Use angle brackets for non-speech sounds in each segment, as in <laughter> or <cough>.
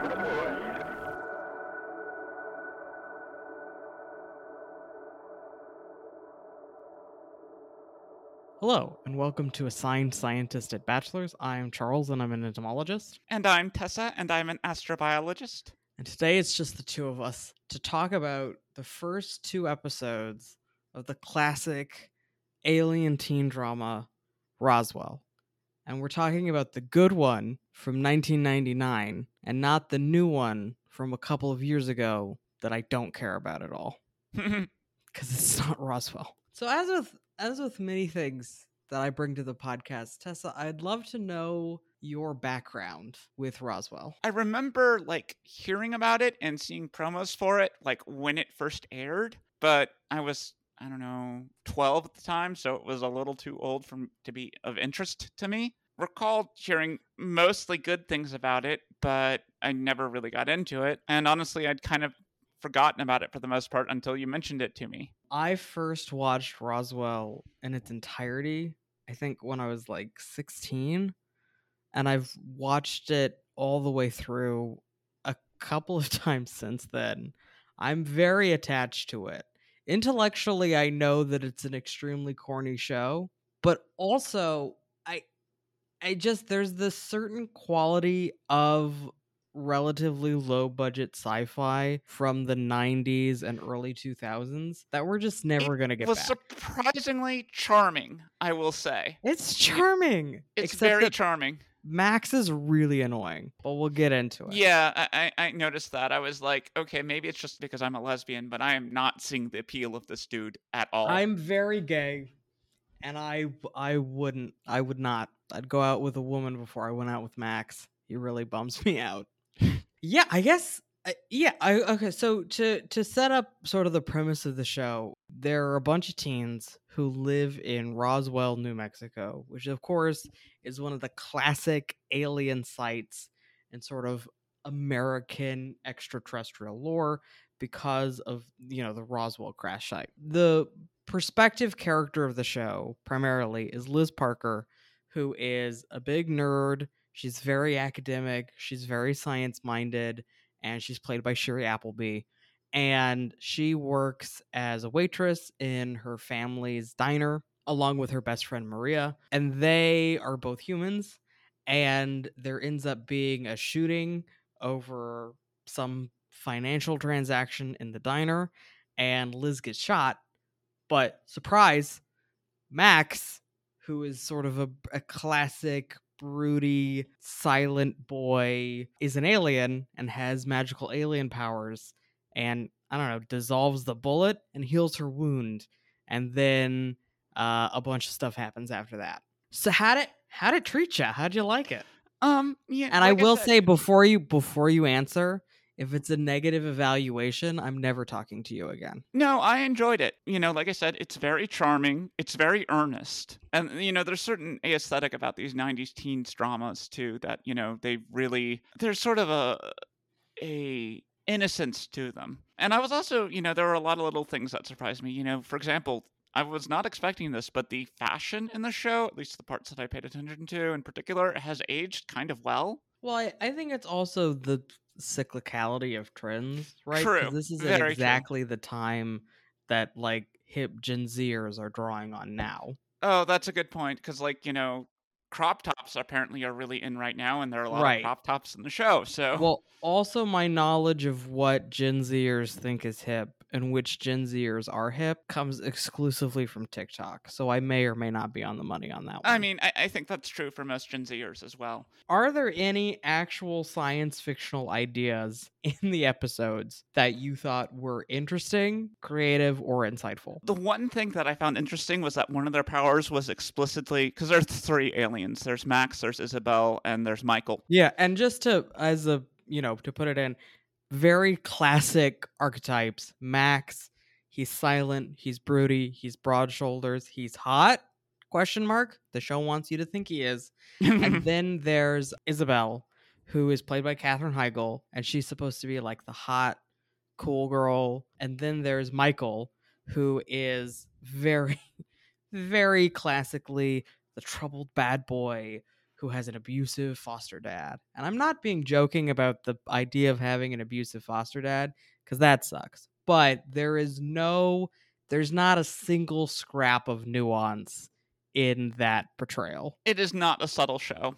Masters welcome aboard. Hello, and welcome to Assigned Scientist at Bachelor's. I'm Charles, and I'm an entomologist. And I'm Tessa, and I'm an astrobiologist. And today it's just the two of us to talk about the first two episodes of the classic alien teen drama Roswell. And we're talking about the good one from 1999 and not the new one from a couple of years ago that I don't care about at all <laughs> because it's not Roswell. So as with as with many things that I bring to the podcast, Tessa, I'd love to know your background with Roswell. I remember like hearing about it and seeing promos for it like when it first aired, but I was I don't know, 12 at the time, so it was a little too old for to be of interest to me. Recall hearing mostly good things about it, but I never really got into it. And honestly, I'd kind of forgotten about it for the most part until you mentioned it to me. I first watched Roswell in its entirety, I think when I was like 16, and I've watched it all the way through a couple of <laughs> times since then. I'm very attached to it. Intellectually, I know that it's an extremely corny show, but also I just there's this certain quality of relatively low budget sci-fi from the 90s and early 2000s that we're just never going to get was back. surprisingly charming, I will say. it's charming. It's very charming. Max is really annoying, but we'll get into it. Yeah, I, I I noticed that. I was like, okay, maybe it's just because I'm a lesbian, but I am not seeing the appeal of this dude at all. I'm very gay, and I I wouldn't I would not. I'd go out with a woman before I went out with Max. He really bums <laughs> me out. <laughs> yeah, I guess. Uh, yeah, I okay. So to to set up sort of the premise of the show, there are a bunch of teens who live in Roswell, New Mexico, which of course is one of the classic alien sites and sort of American extraterrestrial lore because of you know the Roswell crash site. The perspective character of the show primarily is Liz Parker, who is a big nerd. She's very academic. She's very science minded, and she's played by Shiri Appleby. And she works as a waitress in her family's diner along with her best friend Maria. And they are both humans. And there ends up being a shooting over some financial transaction in the diner. And Liz gets shot. But surprise, Max, who is sort of a, a classic broody, silent boy, is an alien and has magical alien powers. And I don't know, dissolves the bullet and heals her wound. And then uh, a bunch of stuff happens after that. So how did how did it treat you? How'd you like it? um, yeah, And I like will said- say before you before you answer, if it's a negative evaluation, I'm never talking to you again. No, I enjoyed it. You know, like I said, it's very charming. It's very earnest. And, you know, there's certain aesthetic about these 90s teens dramas, too, that, you know, they really, there's sort of a, a innocence to them. And I was also, you know, there were a lot of little things that surprised me. You know, for example, I was not expecting this, but the fashion in the show, at least the parts that I paid attention to in particular, has aged kind of well. Well, I, I think it's also the cyclicality of trends, right? True, This <laughs> is very true. exactly the time that like hip Gen Zers are drawing on now. Oh, that's a good point. Because, like, you know, crop tops apparently are really in right now, and there are a lot Right. of crop tops in the show. So, Well, also my knowledge of what Gen Zers think is hip and which Gen Zers are hip comes exclusively from TikTok. So I may or may not be on the money on that one. I mean, I, I think that's true for most Gen Zers as well. are there any actual science fictional ideas in the episodes that you thought were interesting, creative, or insightful? The one thing that I found interesting was that one of their powers was explicitly because there's three aliens. There's Max, there's Isabel, and there's Michael. Yeah, and just to as a you know to put it in, very classic archetypes. Max, he's silent, he's broody, he's broad shoulders, he's hot. Question mark. The show wants you to think he is. and <laughs> then there's Isabel, who is played by Katherine Heigl, and she's supposed to be like the hot, cool girl. And then there's Michael, who is very, <laughs> very classically the troubled bad boy who has an abusive foster dad. And I'm not being joking about the idea of having an abusive foster dad cuz that sucks. But there is no there's not a single scrap of nuance in that portrayal. It is not a subtle show.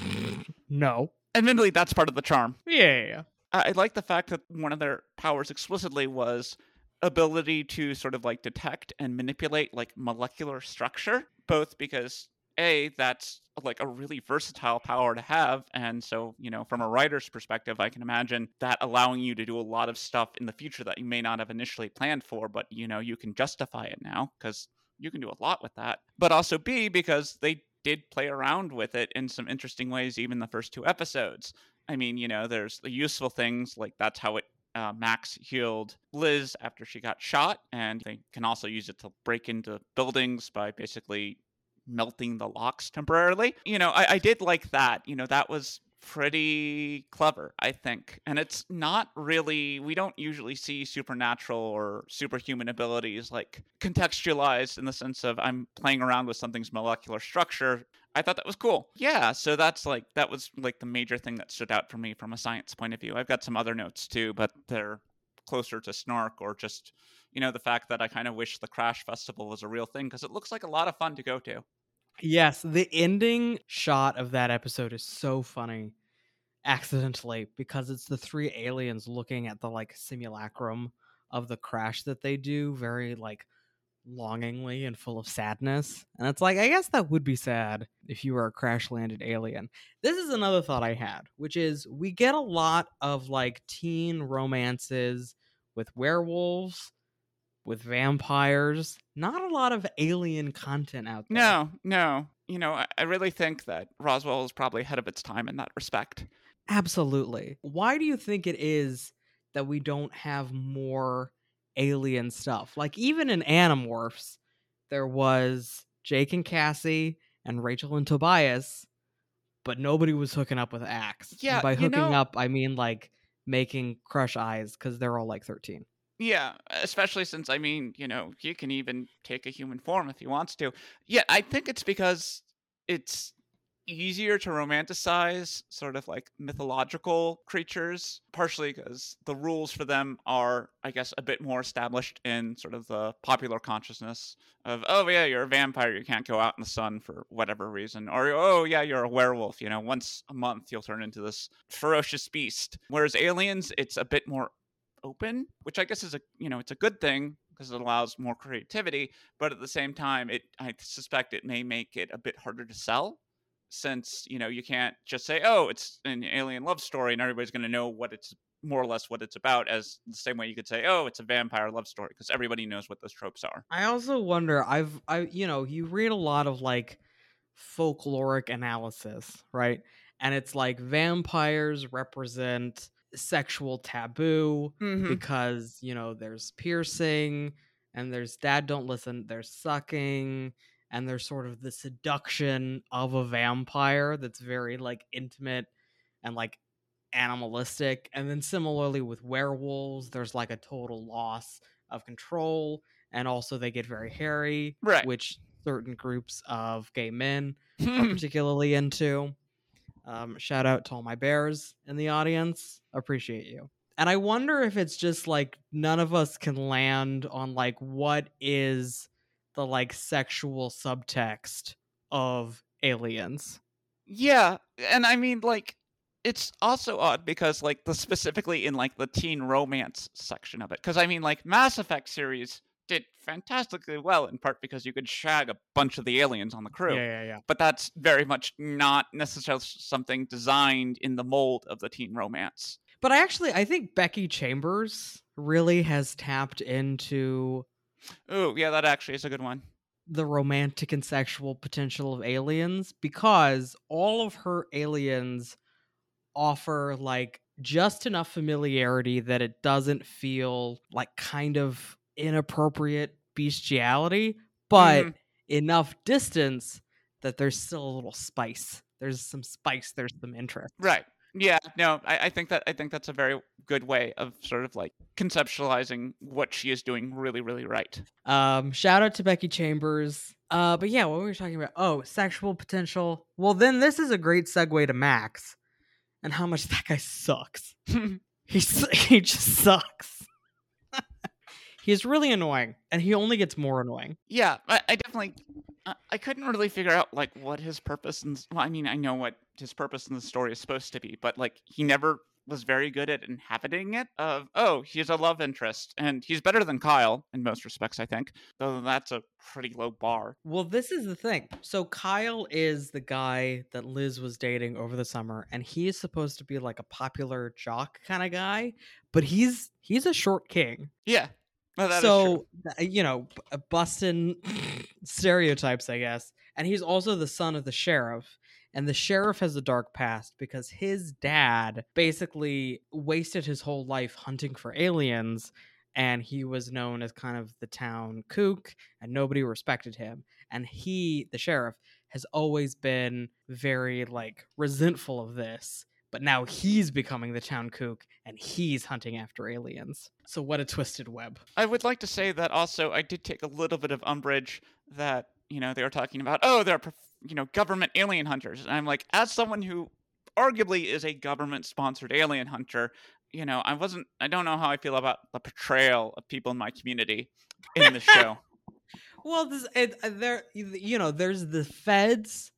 <laughs> no. Admittedly, that's part of the charm. Yeah, yeah, yeah. I I like the fact that one of their powers explicitly was ability to sort of like detect and manipulate like molecular structure, both because a that's like a really versatile power to have and so you know from a writer's perspective i can imagine that allowing you to do a lot of stuff in the future that you may not have initially planned for but you know you can justify it now because you can do a lot with that. But also b because they did play around with it in some interesting ways even the first two episodes. I mean you know there's the useful things like that's how it uh, Max healed Liz after she got shot, and they can also use it to break into buildings by basically melting the locks temporarily. You know, I, I did like that. You know, that was pretty clever, I think. And it's not really, we don't usually see supernatural or superhuman abilities like contextualized in the sense of I'm playing around with something's molecular structure. I thought that was cool. Yeah, so that's like, that was like the major thing that stood out for me from a science point of view. I've got some other notes too, but they're closer to snark or just, you know, the fact that I kind of wish the Crash Festival was a real thing because it looks like a lot of fun to go to. Yes, the ending shot of that episode is so funny accidentally because it's the three aliens looking at the like simulacrum of the crash that they do very like longingly and full of sadness. And it's like I guess that would be sad if you were a crash landed alien. This is another thought I had, which is we get a lot of like teen romances with werewolves with vampires. Not a lot of alien content out there. No, no. You know, I, I really think that Roswell is probably ahead of its time in that respect. Absolutely. Why do you think it is that we don't have more alien stuff? Like even in Animorphs, there was Jake and Cassie and Rachel and Tobias, but nobody was hooking up with Ax. And Yeah, by you hooking know- up, I mean like making crush eyes because they're all like 13. Yeah, especially since I mean, you know, he can even take a human form if he wants to. Yeah, I think it's because it's easier to romanticize sort of like mythological creatures, partially because the rules for them are, I guess, a bit more established in sort of the popular consciousness of, oh, yeah, you're a vampire, you can't go out in the sun for whatever reason. Or, oh, yeah, you're a werewolf, you know, once a month you'll turn into this ferocious beast. Whereas aliens, it's a bit more open, which I guess is a you know it's a good thing because it allows more creativity. But at the same time, it I suspect it may make it a bit harder to sell, since you know you can't just say oh it's an alien love story and everybody's going to know what it's more or less what it's about as the same way you could say oh it's a vampire love story because everybody knows what those tropes are. I also wonder, I've I you know, you read a lot of like folkloric analysis, right? And it's like vampires represent sexual taboo Mm-hmm. because, you know, there's piercing and there's dad don't listen, there's sucking and there's sort of the seduction of a vampire that's very like intimate and like animalistic. And then similarly with werewolves, there's like a total loss of control and also they get very hairy, Right. which certain groups of gay men are <laughs> particularly into. Um, shout out to all my bears in the audience. Appreciate you. And I wonder if it's just like none of us can land on like what is the like sexual subtext of aliens. Yeah, and I mean like it's also odd because like the specifically in like the teen romance section of it cuz I mean like Mass Effect series did fantastically well in part because you could shag a bunch of the aliens on the crew. yeah, yeah. Yeah. But that's very much not necessarily something designed in the mold of the teen romance. But I actually I think Becky Chambers really has tapped into Oh, yeah, that actually is a good one. the romantic and sexual potential of aliens because all of her aliens offer like just enough familiarity that it doesn't feel like kind of inappropriate bestiality, but Mhm. enough distance that there's still a little spice. There's some spice, there's some interest. Right. Yeah, no, I, I think that I think that's a very good way of sort of like conceptualizing what she is doing really, really right. Um, shout out to Becky Chambers. Uh, but yeah, what were we talking about? Oh, sexual potential. Well, then this is a great segue to Max and how much <laughs> that guy sucks. <laughs> He's <laughs> he just sucks. He's really annoying, and he only gets more annoying. yeah, I, I definitely I, I couldn't really figure out like what his purpose and well, I mean I know what his purpose in the story is supposed to be, but like he never was very good at inhabiting it of oh he's a love interest and he's better than kyle in most respects i think though that's a pretty low bar Well, this is the thing. So Kyle is the guy that Liz was dating over the summer, and he is supposed to be like a popular jock kind of guy, but he's he's a short king. yeah is true. so you know, uh, busting <laughs> stereotypes, I guess. And he's also the son of the sheriff. And the sheriff has a dark past because his dad basically wasted his whole life hunting for aliens. And he was known as kind of the town kook, and nobody respected him. And he, the sheriff, has always been very like resentful of this. But now he's becoming the town kook and he's hunting after aliens. So what a twisted web. I would like to say that also I did take a little bit of umbrage that you know they were talking about oh they're you know government alien hunters and I'm like as someone who arguably is a government sponsored alien hunter you know I wasn't I don't know how I feel about the portrayal of people in my community in the show <laughs> Well, this it, uh, there you know, there's the feds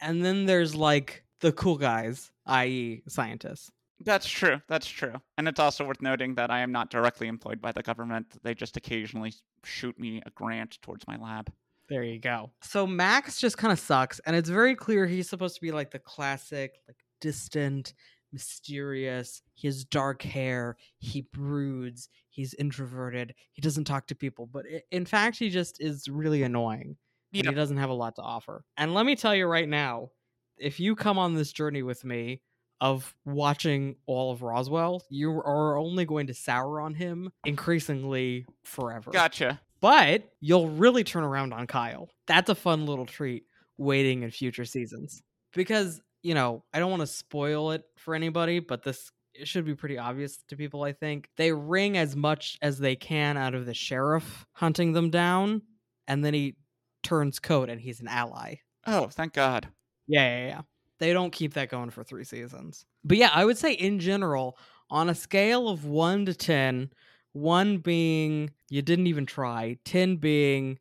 and then there's like the cool guys, i.e. scientists. that's true that's true and it's also worth noting that I am not directly employed by the government they just occasionally shoot me a grant towards my lab There you go. So Max just kind of sucks and it's very clear he's supposed to be like the classic like distant mysterious he has dark hair he broods he's introverted he doesn't talk to people but in fact he just is really annoying and Yeah. he doesn't have a lot to offer. And let me tell you right now, if you come on this journey with me of watching all of Roswell, you are only going to sour on him increasingly forever. gotcha But you'll really turn around on Kyle. That's a fun little treat waiting in future seasons. Because, you know, I don't want to spoil it for anybody, but this it should be pretty obvious to people, I think. They wring as much as they can out of the sheriff hunting them down, and then he turns coat and he's an ally. oh thank god Yeah, yeah, yeah. They don't keep that going for three seasons. But yeah, I would say in general, on a scale of one to ten, one being you didn't even try, 10 being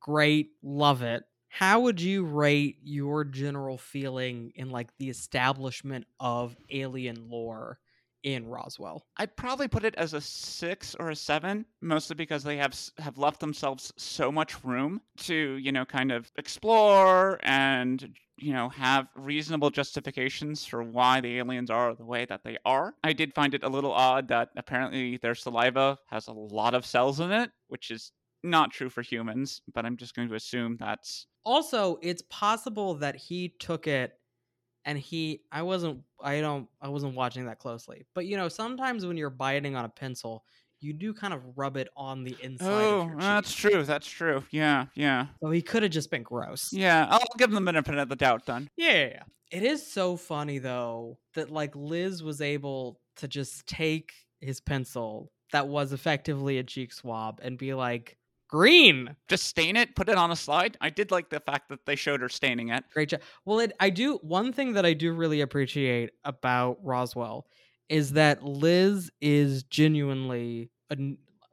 great, love it. How would you rate your general feeling in like the establishment of alien lore in Roswell? I'd probably put it as a six or a seven, mostly because they have have left themselves so much room to you know kind of explore and you know have reasonable justifications for why the aliens are the way that they are. I did find it a little odd that apparently their saliva has a lot of cells in it, which is not true for humans, but I'm just going to assume that's Also, it's possible that he took it and he I wasn't I don't I wasn't watching that closely. But you know, sometimes when you're biting on a pencil, you do kind of rub it on the inside oh, your ah, that's true. That's true. Yeah, yeah, So he could have just been gross. yeah. I'll give him the benefit of the doubt then. Yeah, yeah. It is so funny though that like Liz was able to just take his pencil that was effectively a cheek swab and be like green. Just stain it, put it on a slide. I did like the fact that they showed her staining it. Great job. Well, it, I do one thing that I do really appreciate about Roswell is that Liz is genuinely a,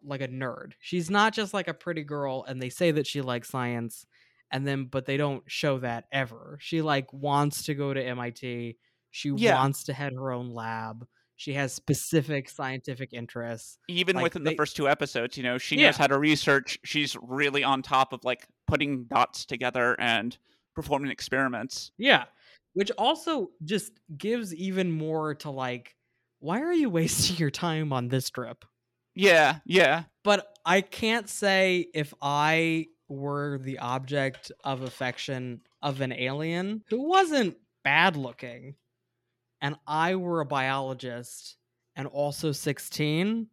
like a nerd. She's not just like a pretty girl, and they say that she likes science, and then but they don't show that ever. She like wants to go to MIT. She Yeah. wants to head her own lab. She has specific scientific interests. Even Like, within they- the first two episodes, you know, she Yeah. knows how to research. She's really on top of like putting dots together and performing experiments. Yeah. Which also just gives even more to like, why are you <laughs> wasting your time on this trip? Yeah, yeah. But I can't say if I were the object of affection of an alien who wasn't bad looking and I were a biologist and also 16,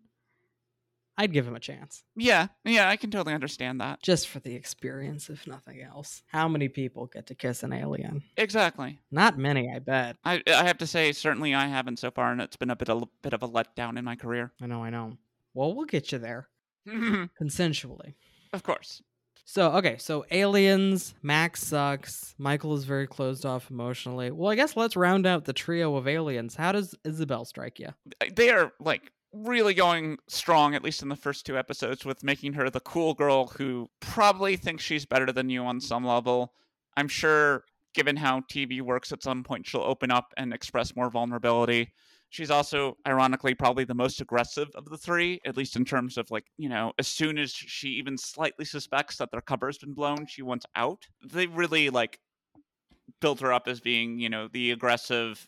I'd give him a chance. Yeah, yeah, I can totally understand that. Just for the experience, if nothing else. How many people get to kiss an alien? Exactly. Not many, I bet. I I have to say, certainly I haven't so far, and it's been a bit a bit of a letdown in my career. I know, I know. Well, we'll get you there <laughs> consensually. of course. So, okay, so aliens, Max sucks, Michael is very closed off emotionally. Well, I guess let's round out the trio of aliens. How does Isabel strike you? They are like really going strong, at least in the first two episodes, with making her the cool girl who probably thinks she's better than you on some level. I'm sure, given how TV works, at some point she'll open up and express more vulnerability. She's also, ironically, probably the most aggressive of the three, at least in terms of like, you know, as soon as she even slightly suspects that their cover's been blown, she wants out. They really like built her up as being, you know, the aggressive,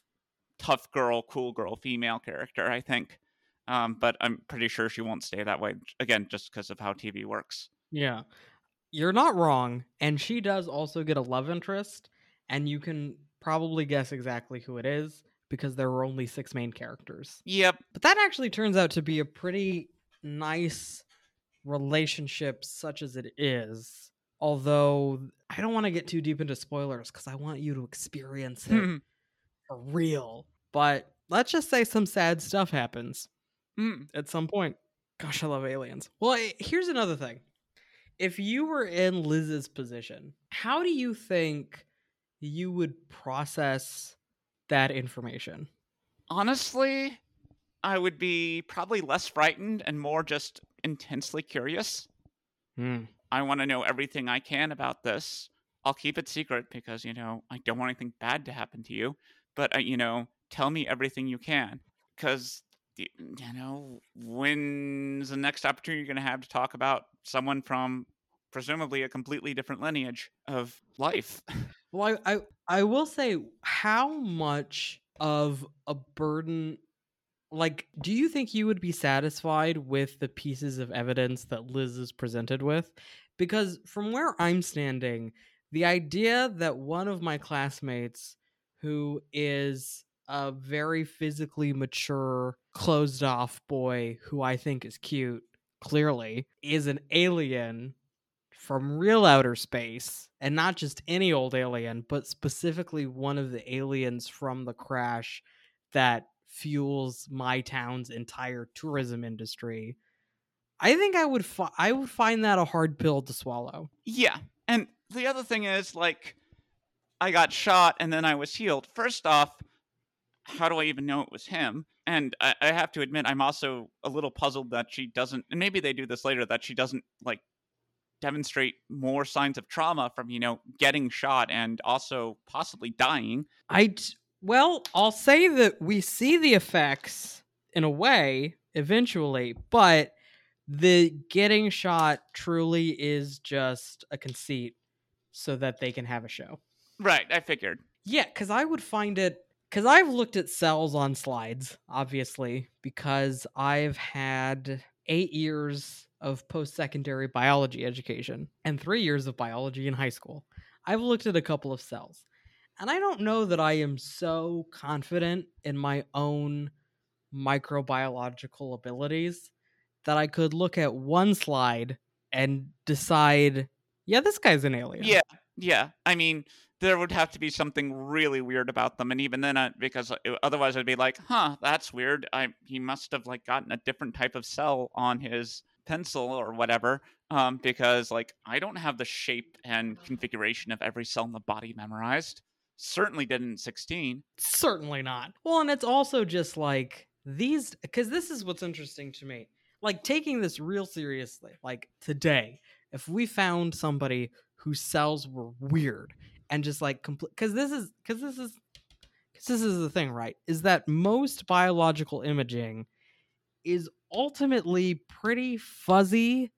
tough girl, cool girl, female character, I think. Um, but I'm pretty sure she won't stay that way again, just because of how TV works. Yeah. You're not wrong. And she does also get a love interest, and you can probably guess exactly who it is because there were only six main characters. Yep. But that actually turns out to be a pretty nice relationship, such as it is. Although I don't want to get too deep into spoilers because I want you to experience it for real. But let's just say some sad stuff happens Mm. at some point. Gosh, I love aliens. Well, here's another thing. If you were in Liz's position, how do you think you would process that information? Honestly, I would be probably less frightened and more just intensely curious. Hmm. I want to know everything I can about this. I'll keep it secret because, you know, I don't want anything bad to happen to you. But, uh, you know, tell me everything you can. Because, you know, when's the next opportunity you're going to have to talk about someone from presumably a completely different lineage of life? <laughs> Well, I, I I will say how much of a burden like do you think you would be satisfied with the pieces of evidence that Liz is presented with? Because from where I'm standing, the idea that one of my classmates who is a very physically mature, closed off boy who I think is cute, clearly, is an alien from real outer space and not just any old alien but specifically one of the aliens from the crash that fuels my town's entire tourism industry i think i would fi- i would find that a hard pill to swallow Yeah. And the other thing is, like, I got shot and then I was healed. First off, how do I even know it was him? And I, I have to admit, I'm also a little puzzled that she doesn't, and maybe they do this later, that she doesn't, like, demonstrate more signs of trauma from, you know, getting shot and also possibly dying. i well i'll say that we see the effects in a way eventually but the getting shot truly is just a conceit so that they can have a show Right, I figured. Yeah, because I would find it because I've looked at cells on slides, obviously, because I've had eight years of post secondary biology education and three years of biology in high school. I've looked at a couple of cells, and I don't know that I am so confident in my own microbiological abilities that I could look at one slide and decide, yeah, this guy's an alien. Yeah, yeah. I mean, there would have to be something really weird about them, and even then, because uh, otherwise, I'd be like, "Huh, that's weird. I he must have like gotten a different type of cell on his pencil or whatever." Um, because like I don't have the shape and configuration of every cell in the body memorized. Certainly didn't in sixteen. Certainly not. Well, and it's also just like these because this is what's interesting to me. Like taking this real seriously. Like today, if we found somebody whose cells were weird and just like complete because this is because this is because this is the thing, right? Is that most biological imaging is ultimately pretty fuzzy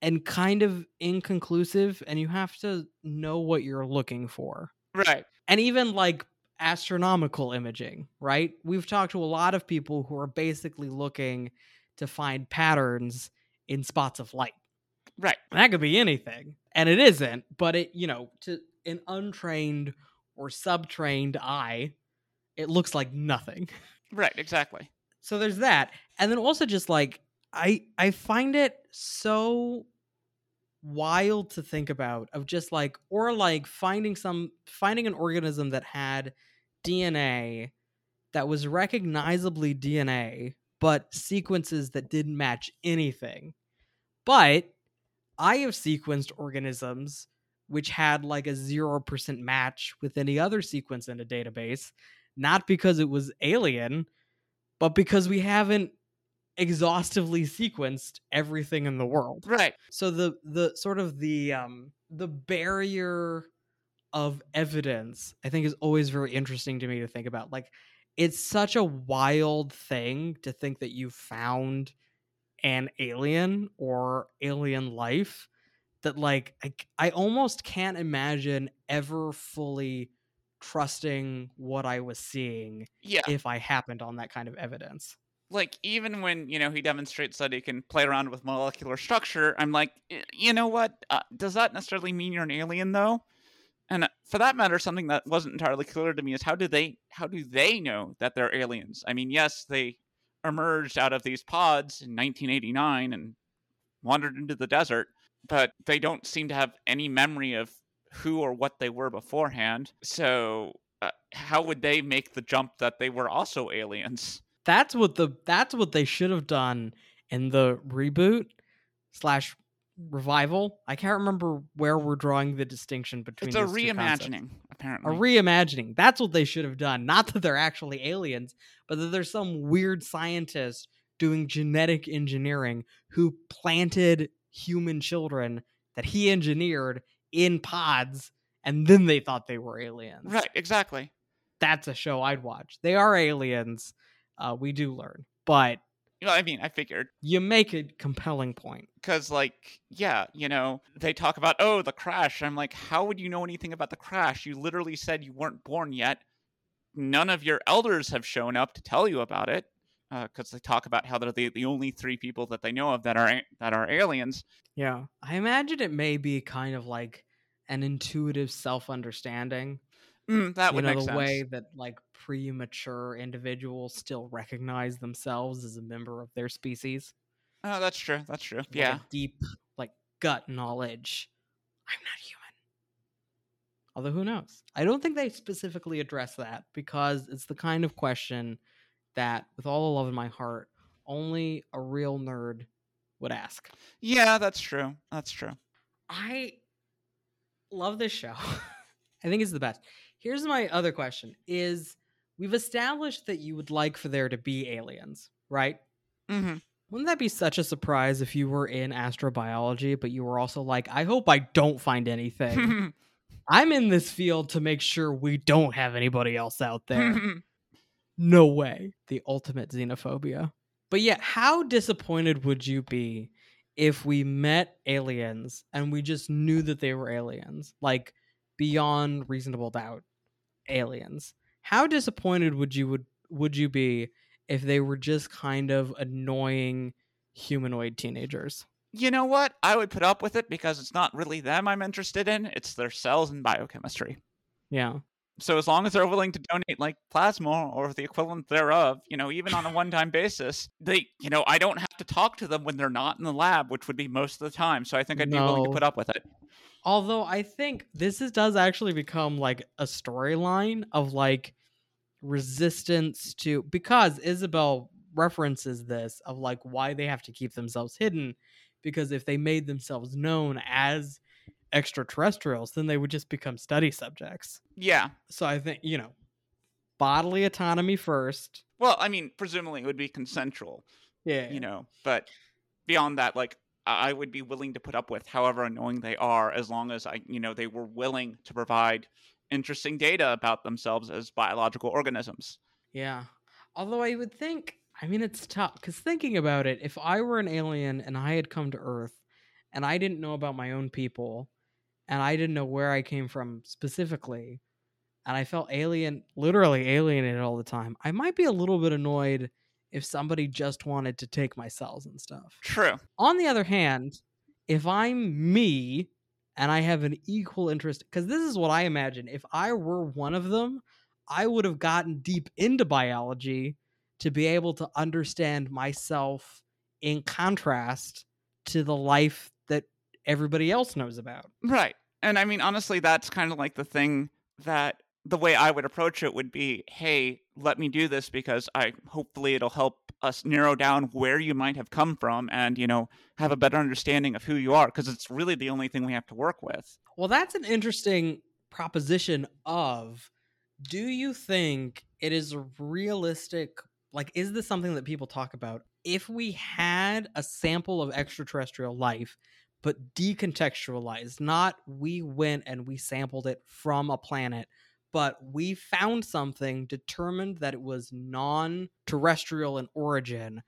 and kind of inconclusive, and you have to know what you're looking for Right. and even like astronomical imaging, right? We've talked to a lot of people who are basically looking to find patterns in spots of light. Right. That could be anything, and it isn't, but it, you know, to an untrained or subtrained eye, it looks like nothing. <laughs> Right. Exactly. So there's that. And then also just like I I find it so wild to think about of just like or like finding some finding an organism that had DNA that was recognizably DNA but sequences that didn't match anything. But I have sequenced organisms which had like a 0% match with any other sequence in a database, not because it was alien, but because we haven't exhaustively sequenced everything in the world. Right. So the the sort of the um the barrier of evidence I think is always very interesting to me to think about. Like it's such a wild thing to think that you found an alien or alien life that like I, I almost can't imagine ever fully trusting what I was seeing Yeah. if I happened on that kind of evidence. like even when you know he demonstrates that he can play around with molecular structure i'm like you know what uh, does that necessarily mean you're an alien though and uh, for that matter something that wasn't entirely clear to me is how do they how do they know that they're aliens i mean yes they emerged out of these pods in 1989 and wandered into the desert but they don't seem to have any memory of who or what they were beforehand so uh, how would they make the jump that they were also aliens That's what the that's what they should have done in the reboot slash revival. I can't remember where we're drawing the distinction between it's a these two concepts. reimagining a apparently reimagining. That's what they should have done. Not that they're actually aliens, but that there's some weird scientist doing genetic engineering who planted human children that he engineered in pods, and then they thought they were aliens. Right, exactly. That's a show I'd watch. They are aliens. Uh, we do learn, but You know, I mean, I figured you make a compelling point. because, like, yeah, you know, they talk about oh the crash. I'm like, how would you know anything about the crash? You literally said you weren't born yet. None of your elders have shown up to tell you about it because they talk about how they're the, the only three people that they know of that are that are aliens. Yeah. I imagine it may be kind of like an intuitive self understanding. Mm, that you would know, make the sense. way that like premature individuals still recognize themselves as a member of their species. Oh, that's true. That's true. Like Yeah. deep, like gut knowledge. I'm not human. Although who knows? I don't think they specifically address that because it's the kind of question that, with all the love in my heart, only a real nerd would ask. Yeah, that's true. That's true. I love this show. <laughs> I think it's the best. Here's my other question is we've established that you would like for there to be aliens, right? hmm Wouldn't that be such a surprise if you were in astrobiology, but you were also like, I hope I don't find anything. <laughs> I'm in this field to make sure we don't have anybody else out there. <laughs> no way. The ultimate xenophobia. But yeah, how disappointed would you be if we met aliens and we just knew that they were aliens? Like beyond reasonable doubt aliens. How disappointed would you would would you be if they were just kind of annoying humanoid teenagers? you know what? I would put up with it because it's not really them I'm interested in. It's their cells and biochemistry. Yeah. So as long as they're willing to donate like plasma or the equivalent thereof, you know, even on a one-time basis, they, you know, I don't have to talk to them when they're not in the lab, which would be most of the time. So I think I'd be willing to put up with it. Although I think this is, does actually become like a storyline of like resistance to because Isabel references this of like why they have to keep themselves hidden because if they made themselves known as extraterrestrials then they would just become study subjects. Yeah. So I think, you know, bodily autonomy first. Well, I mean, presumably it would be consensual, Yeah. you know, but beyond that, like I would be willing to put up with however annoying they are as long as I, you know, they were willing to provide interesting data about themselves as biological organisms. Yeah. Although I would think, I mean, it's tough because thinking about it, if I were an alien and I had come to Earth and I didn't know about my own people and I didn't know where I came from specifically, and I felt alien, literally alienated all the time, I might be a little bit annoyed if somebody just wanted to take my cells and stuff. True. On the other hand, if I'm me and I have an equal interest, because this is what I imagine. If I were one of them, I would have gotten deep into biology to be able to understand myself in contrast to the life that everybody else knows about. Right. And I mean, honestly, that's kind of like the thing that the way I would approach it would be, hey, let me do this because I hopefully it'll help us narrow down where you might have come from and, you know, have a better understanding of who you are because it's really the only thing we have to work with. Well, that's an interesting proposition of do you think it is realistic like is this something that people talk about if we had a sample of extraterrestrial life but decontextualized not we went and we sampled it from a planet but we found something determined that it was non-terrestrial in origin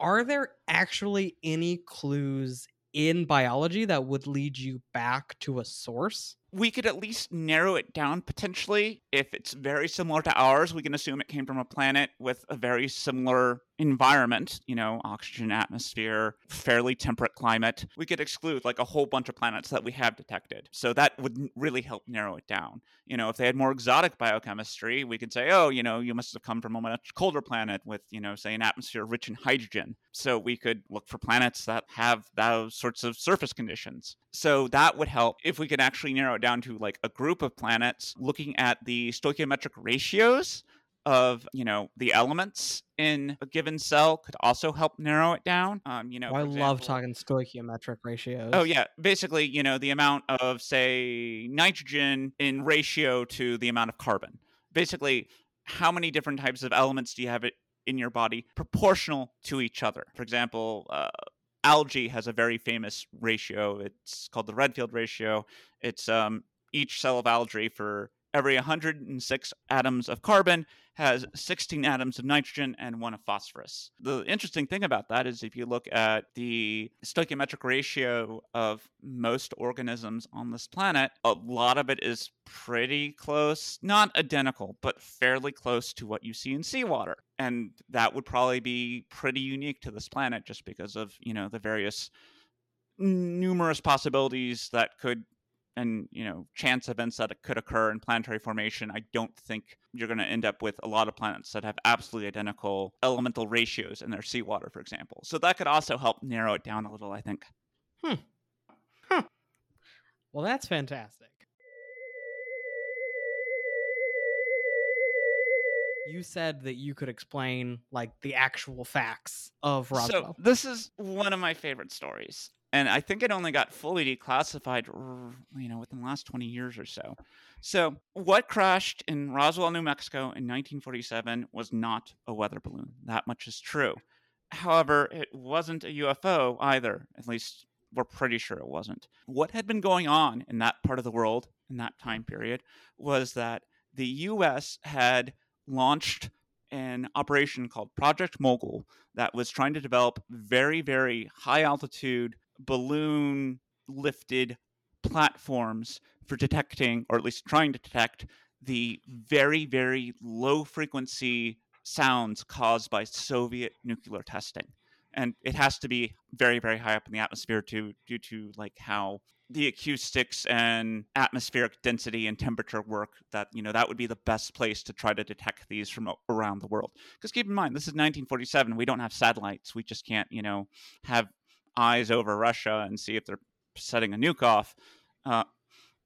are there actually any clues in biology that would lead you back to a source we could at least narrow it down potentially. If it's very similar to ours, we can assume it came from a planet with a very similar environment, you know, oxygen atmosphere, fairly temperate climate. We could exclude like a whole bunch of planets that we have detected. So that would really help narrow it down. You know, if they had more exotic biochemistry, we could say, oh, you know, you must have come from a much colder planet with, you know, say an atmosphere rich in hydrogen. So we could look for planets that have those sorts of surface conditions. So that would help if we could actually narrow it down to like a group of planets looking at the stoichiometric ratios of you know the elements in a given cell could also help narrow it down. Um you know oh, i love talking stoichiometric ratios. Oh yeah. Basically you know the amount of say nitrogen in ratio to the amount of carbon. Basically how many different types of elements do you have in your body proportional to each other? For example uh, algae has a very famous ratio. It's called the Redfield ratio. It's um, each cell of algae for every 106 atoms of carbon has 16 atoms of nitrogen and one of phosphorus. The interesting thing about that is if you look at the stoichiometric ratio of most organisms on this planet, a lot of it is pretty close, not identical, but fairly close to what you see in seawater. And that would probably be pretty unique to this planet just because of, you know, the various numerous possibilities that could and you know chance events that could occur in planetary formation i don't think you're going to end up with a lot of planets that have absolutely identical elemental ratios in their seawater for example. So that could also help narrow it down a little i think. Hmm. Huh. Well that's fantastic. You said that you could explain like the actual facts of Roswell. So this is one of my favorite stories and I think it only got fully declassified, you know, within the last 20 years or so. So, what crashed in Roswell, New Mexico in 1947 was not a weather balloon. That much is true. However, it wasn't a UFO either. At least we're pretty sure it wasn't. What had been going on in that part of the world in that time period was that the US had launched an operation called Project Mogul that was trying to develop very, very high altitude balloon lifted platforms for detecting, or at least trying to detect, the very, very low frequency sounds caused by Soviet nuclear testing. And it has to be very, very high up in the atmosphere to, due to like how the acoustics and atmospheric density and temperature work that you know that would be the best place to try to detect these from around the world. Because keep in mind this is 1947 we don't have satellites. We just can't you know have eyes over Russia and see if they're setting a nuke off. Uh,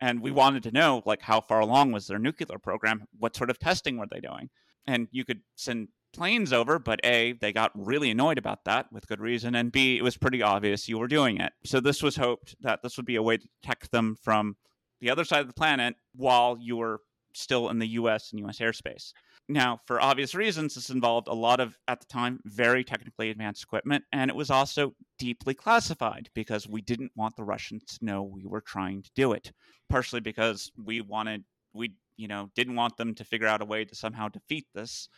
and we wanted to know like how far along was their nuclear program, what sort of testing were they doing, and you could send planes over, but A, they got really annoyed about that with good reason, and B, it was pretty obvious you were doing it. So this was hoped that this would be a way to detect them from the other side of the planet while you were still in the US and US airspace. Now, for obvious reasons, this involved a lot of, at the time, very technically advanced equipment, and it was also deeply classified because we didn't want the Russians to know we were trying to do it. Partially because we wanted, we, you know, didn't want them to figure out a way to somehow defeat this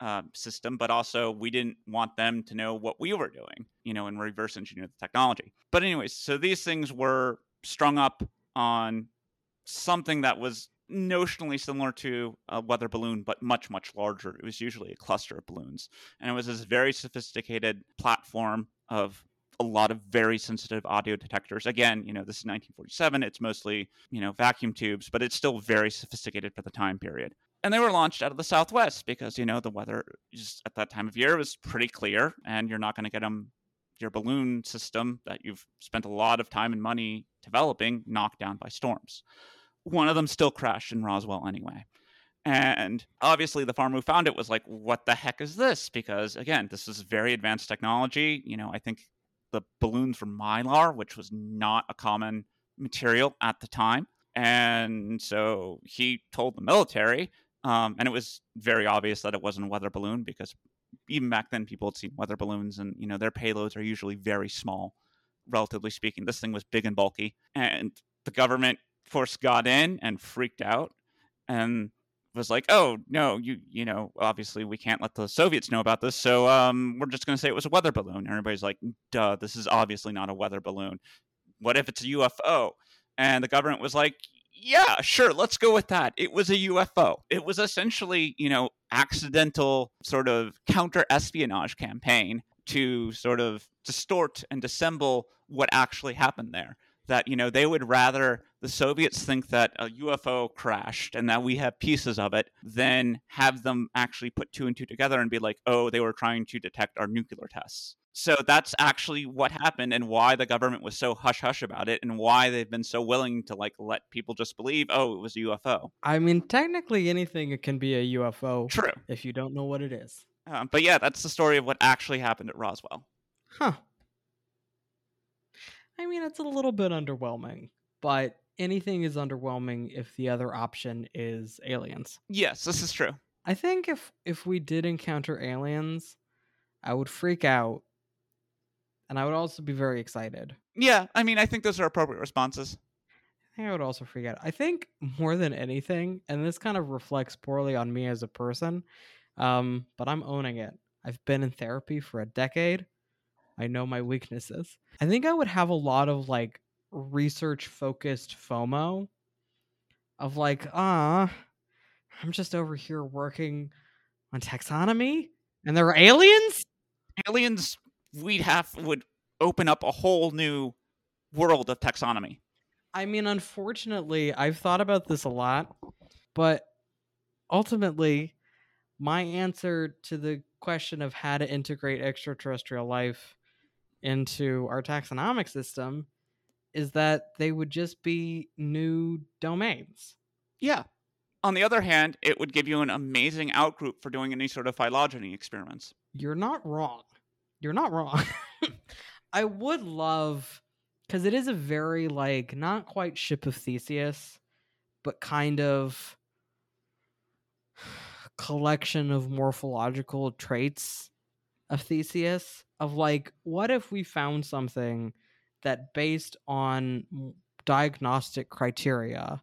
uh, system, but also we didn't want them to know what we were doing, you know, and reverse engineer the technology. But, anyways, so these things were strung up on something that was notionally similar to a weather balloon, but much, much larger. It was usually a cluster of balloons. And it was this very sophisticated platform of a lot of very sensitive audio detectors. Again, you know, this is 1947. It's mostly, you know, vacuum tubes, but it's still very sophisticated for the time period. And they were launched out of the Southwest because, you know, the weather just at that time of year was pretty clear and you're not going to get them your balloon system that you've spent a lot of time and money developing knocked down by storms. One of them still crashed in Roswell anyway. And obviously, the farmer who found it was like, what the heck is this? Because again, this is very advanced technology. You know, I think the balloons were mylar, which was not a common material at the time. And so he told the military, um, and it was very obvious that it wasn't a weather balloon because even back then people had seen weather balloons and you know their payloads are usually very small relatively speaking this thing was big and bulky and the government force got in and freaked out and was like oh no you you know obviously we can't let the soviets know about this so um, we're just going to say it was a weather balloon and everybody's like duh this is obviously not a weather balloon what if it's a ufo and the government was like yeah, sure, let's go with that. It was a UFO. It was essentially, you know, accidental sort of counter espionage campaign to sort of distort and dissemble what actually happened there. That, you know, they would rather the Soviets think that a UFO crashed and that we have pieces of it than have them actually put two and two together and be like, oh, they were trying to detect our nuclear tests. So that's actually what happened and why the government was so hush hush about it and why they've been so willing to like let people just believe, oh, it was a UFO. I mean, technically anything it can be a UFO. True. If you don't know what it is. Um, but yeah, that's the story of what actually happened at Roswell. Huh. I mean, it's a little bit underwhelming, but anything is underwhelming if the other option is aliens. Yes, this is true. I think if if we did encounter aliens, I would freak out and I would also be very excited. Yeah, I mean, I think those are appropriate responses. I think I would also freak out. I think more than anything, and this kind of reflects poorly on me as a person, um, but I'm owning it. I've been in therapy for a decade. I know my weaknesses. I think I would have a lot of like research focused FOMO of like, ah, I'm just over here working on taxonomy and there are aliens? Aliens we'd have would open up a whole new world of taxonomy. I mean, unfortunately, I've thought about this a lot, but ultimately, my answer to the question of how to integrate extraterrestrial life into our taxonomic system is that they would just be new domains. Yeah. On the other hand, it would give you an amazing outgroup for doing any sort of phylogeny experiments. You're not wrong you're not wrong. <laughs> I would love because it is a very like not quite ship of Theseus, but kind of <sighs> collection of morphological traits of Theseus of like what if we found something that based on diagnostic criteria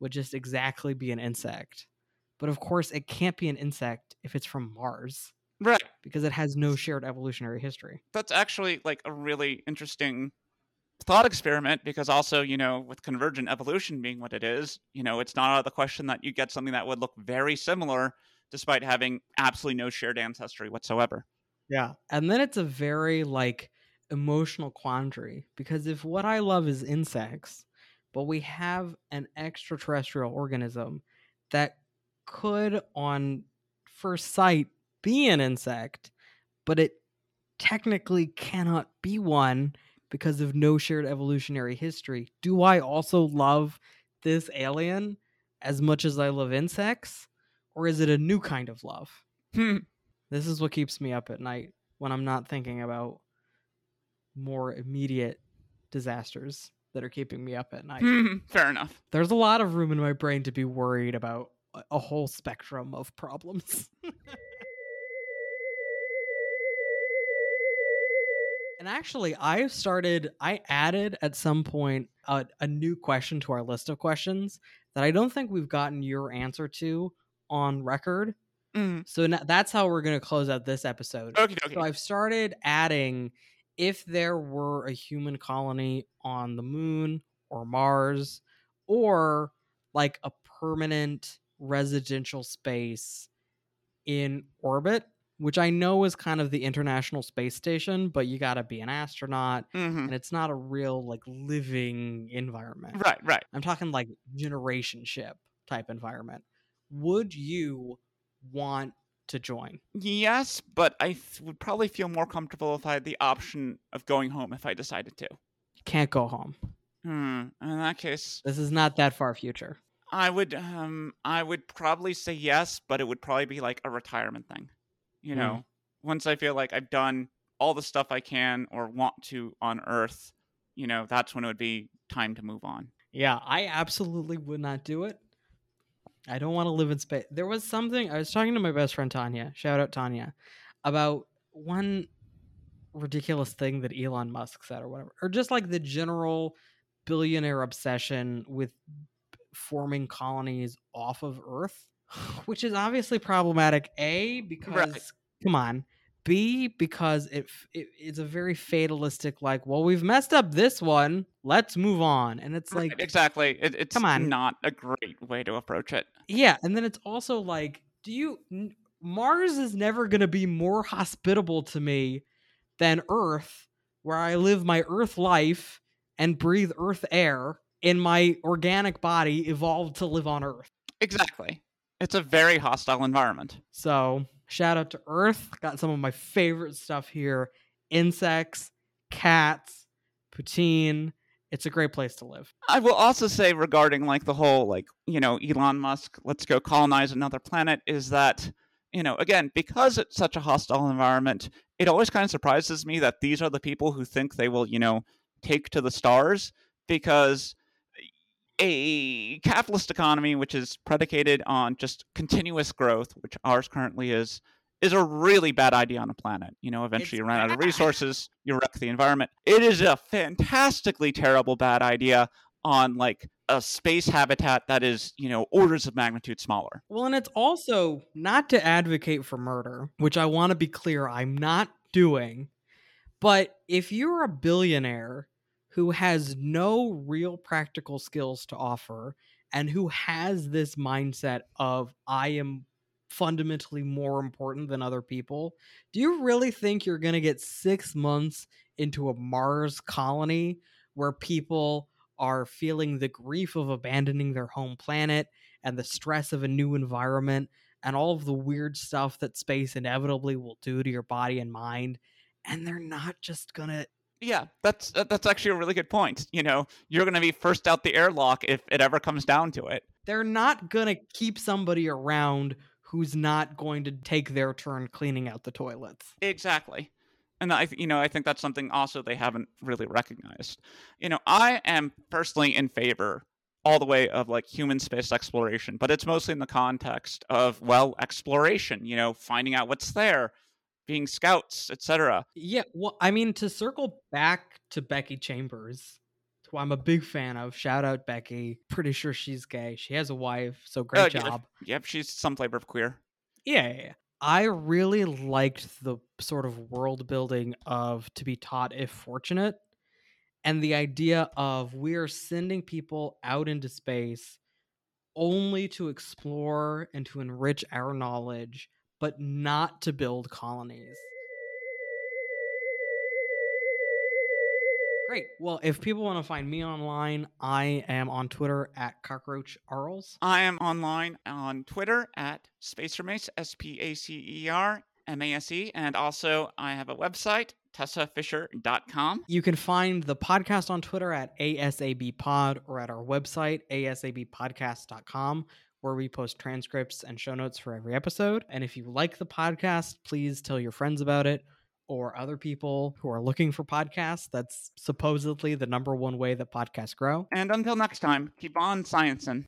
would just exactly be an insect. But of course it can't be an insect if it's from Mars. Right. Because it has no shared evolutionary history. That's actually like a really interesting thought experiment because also, you know, with convergent evolution being what it is, you know, it's not out of the question that you get something that would look very similar despite having absolutely no shared ancestry whatsoever. Yeah. And then it's a very like emotional quandary because if what I love is insects, but we have an extraterrestrial organism that could on first sight be an insect, but it technically cannot be one because of no shared evolutionary history. Do I also love this alien as much as I love insects? Or is it a new kind of love? <laughs> Hmm. This is what keeps me up at night when I'm not thinking about more immediate disasters that are keeping me up at night. Hmm, fair enough. There's a lot of room in my brain to be worried about a whole spectrum of problems. <laughs> And actually, I've started, I added at some point a, a, new question to our list of questions that I don't think we've gotten your answer to on record. Mm. So now, that's how we're going to close out this episode. Okay, okay. So I've started adding if there were a human colony on the moon or Mars or like a permanent residential space in orbit which I know is kind of the International Space Station, but you got to be an astronaut mm-hmm. and it's not a real like living environment. Right, right. I'm talking like generation ship type environment. Would you want to join. Yes, but I th- would probably feel more comfortable if I had the option of going home if I decided to. Can't go home. Hmm. In that case, This is not that far future. I would um I would probably say yes, but it would probably be like a retirement thing. You Mm. know, once I feel like I've done all the stuff I can or want to on Earth, you know, that's when it would be time to move on. Yeah, I absolutely would not do it. I don't want to live in space. There was something I was talking to my best friend Tanya, shout out Tanya, about one ridiculous thing that Elon Musk said or whatever, or just like the general billionaire obsession with forming colonies off of Earth, <sighs> which is obviously problematic. A because come on, B because it, it it's a very fatalistic like, well, we've messed up this one, let's move on, and it's Right, like exactly. It, it's come on. not a great way to approach it. Yeah, and then it's also like, do you Mars is never going to be more hospitable to me than Earth, where I live my Earth life and breathe Earth air in my organic body evolved to live on Earth. Exactly. It's a very hostile environment. So, shout out to Earth. Got some of my favorite stuff here insects, cats, poutine. It's a great place to live. I will also say regarding like the whole like, you know, Elon Musk, let's go colonize another planet is that, you know, again, because it's such a hostile environment, it always kind of surprises me that these are the people who think they will, you know, take to the stars because a capitalist economy which is predicated on just continuous growth, which ours currently is, is a really bad idea on a planet. You know, eventually It's you run out of resources, you wreck the environment. It is a fantastically terrible bad idea on like a space habitat that is, you know, orders of magnitude smaller. Well, and it's also not to advocate for murder, which I want to be clear I'm not doing. But if you're a billionaire who has no real practical skills to offer and who has this mindset of I am fundamentally more important than other people, do you really think you're going to get 6 months into a Mars colony where people are feeling the grief of abandoning their home planet and the stress of a new environment and all of the weird stuff that space inevitably will do to your body and mind and they're not just gonna Yeah, that's uh, that's actually a really good point. You know, you're going to be first out the airlock if it ever comes down to it. they're not gonna keep somebody around who's not going to take their turn cleaning out the toilets Exactly. And I, you know, I think that's something also they haven't really recognized. You know, I am personally in favor all the way of like human space exploration, but it's mostly in the context of well, exploration. You know, finding out what's there, being scouts, etc. yeah well i mean to circle back to becky chambers who i'm a big fan of shout out becky pretty sure she's gay she has a wife so oh, great Oh, yeah. job Yep, she's some flavor of queer. Yeah, yeah, yeah. I really liked the sort of world building of to be taught if fortunate and the idea of we're sending people out into space only to explore and to enrich our knowledge, but not to build colonies. Great. Well, if people want to find me online, I am on Twitter at cockroach arls. I am online on Twitter at Spacermace, S P A C E R M A S E, and also I have a website, tessafisher.com. You can find the podcast on Twitter at ASABpod or at our website, asabpodcast.com, where we post transcripts and show notes for every episode. And if you like the podcast, please tell your friends about it or other people who are looking for podcasts. That's supposedly the number one way that podcasts grow. And until next time, keep on sciencing.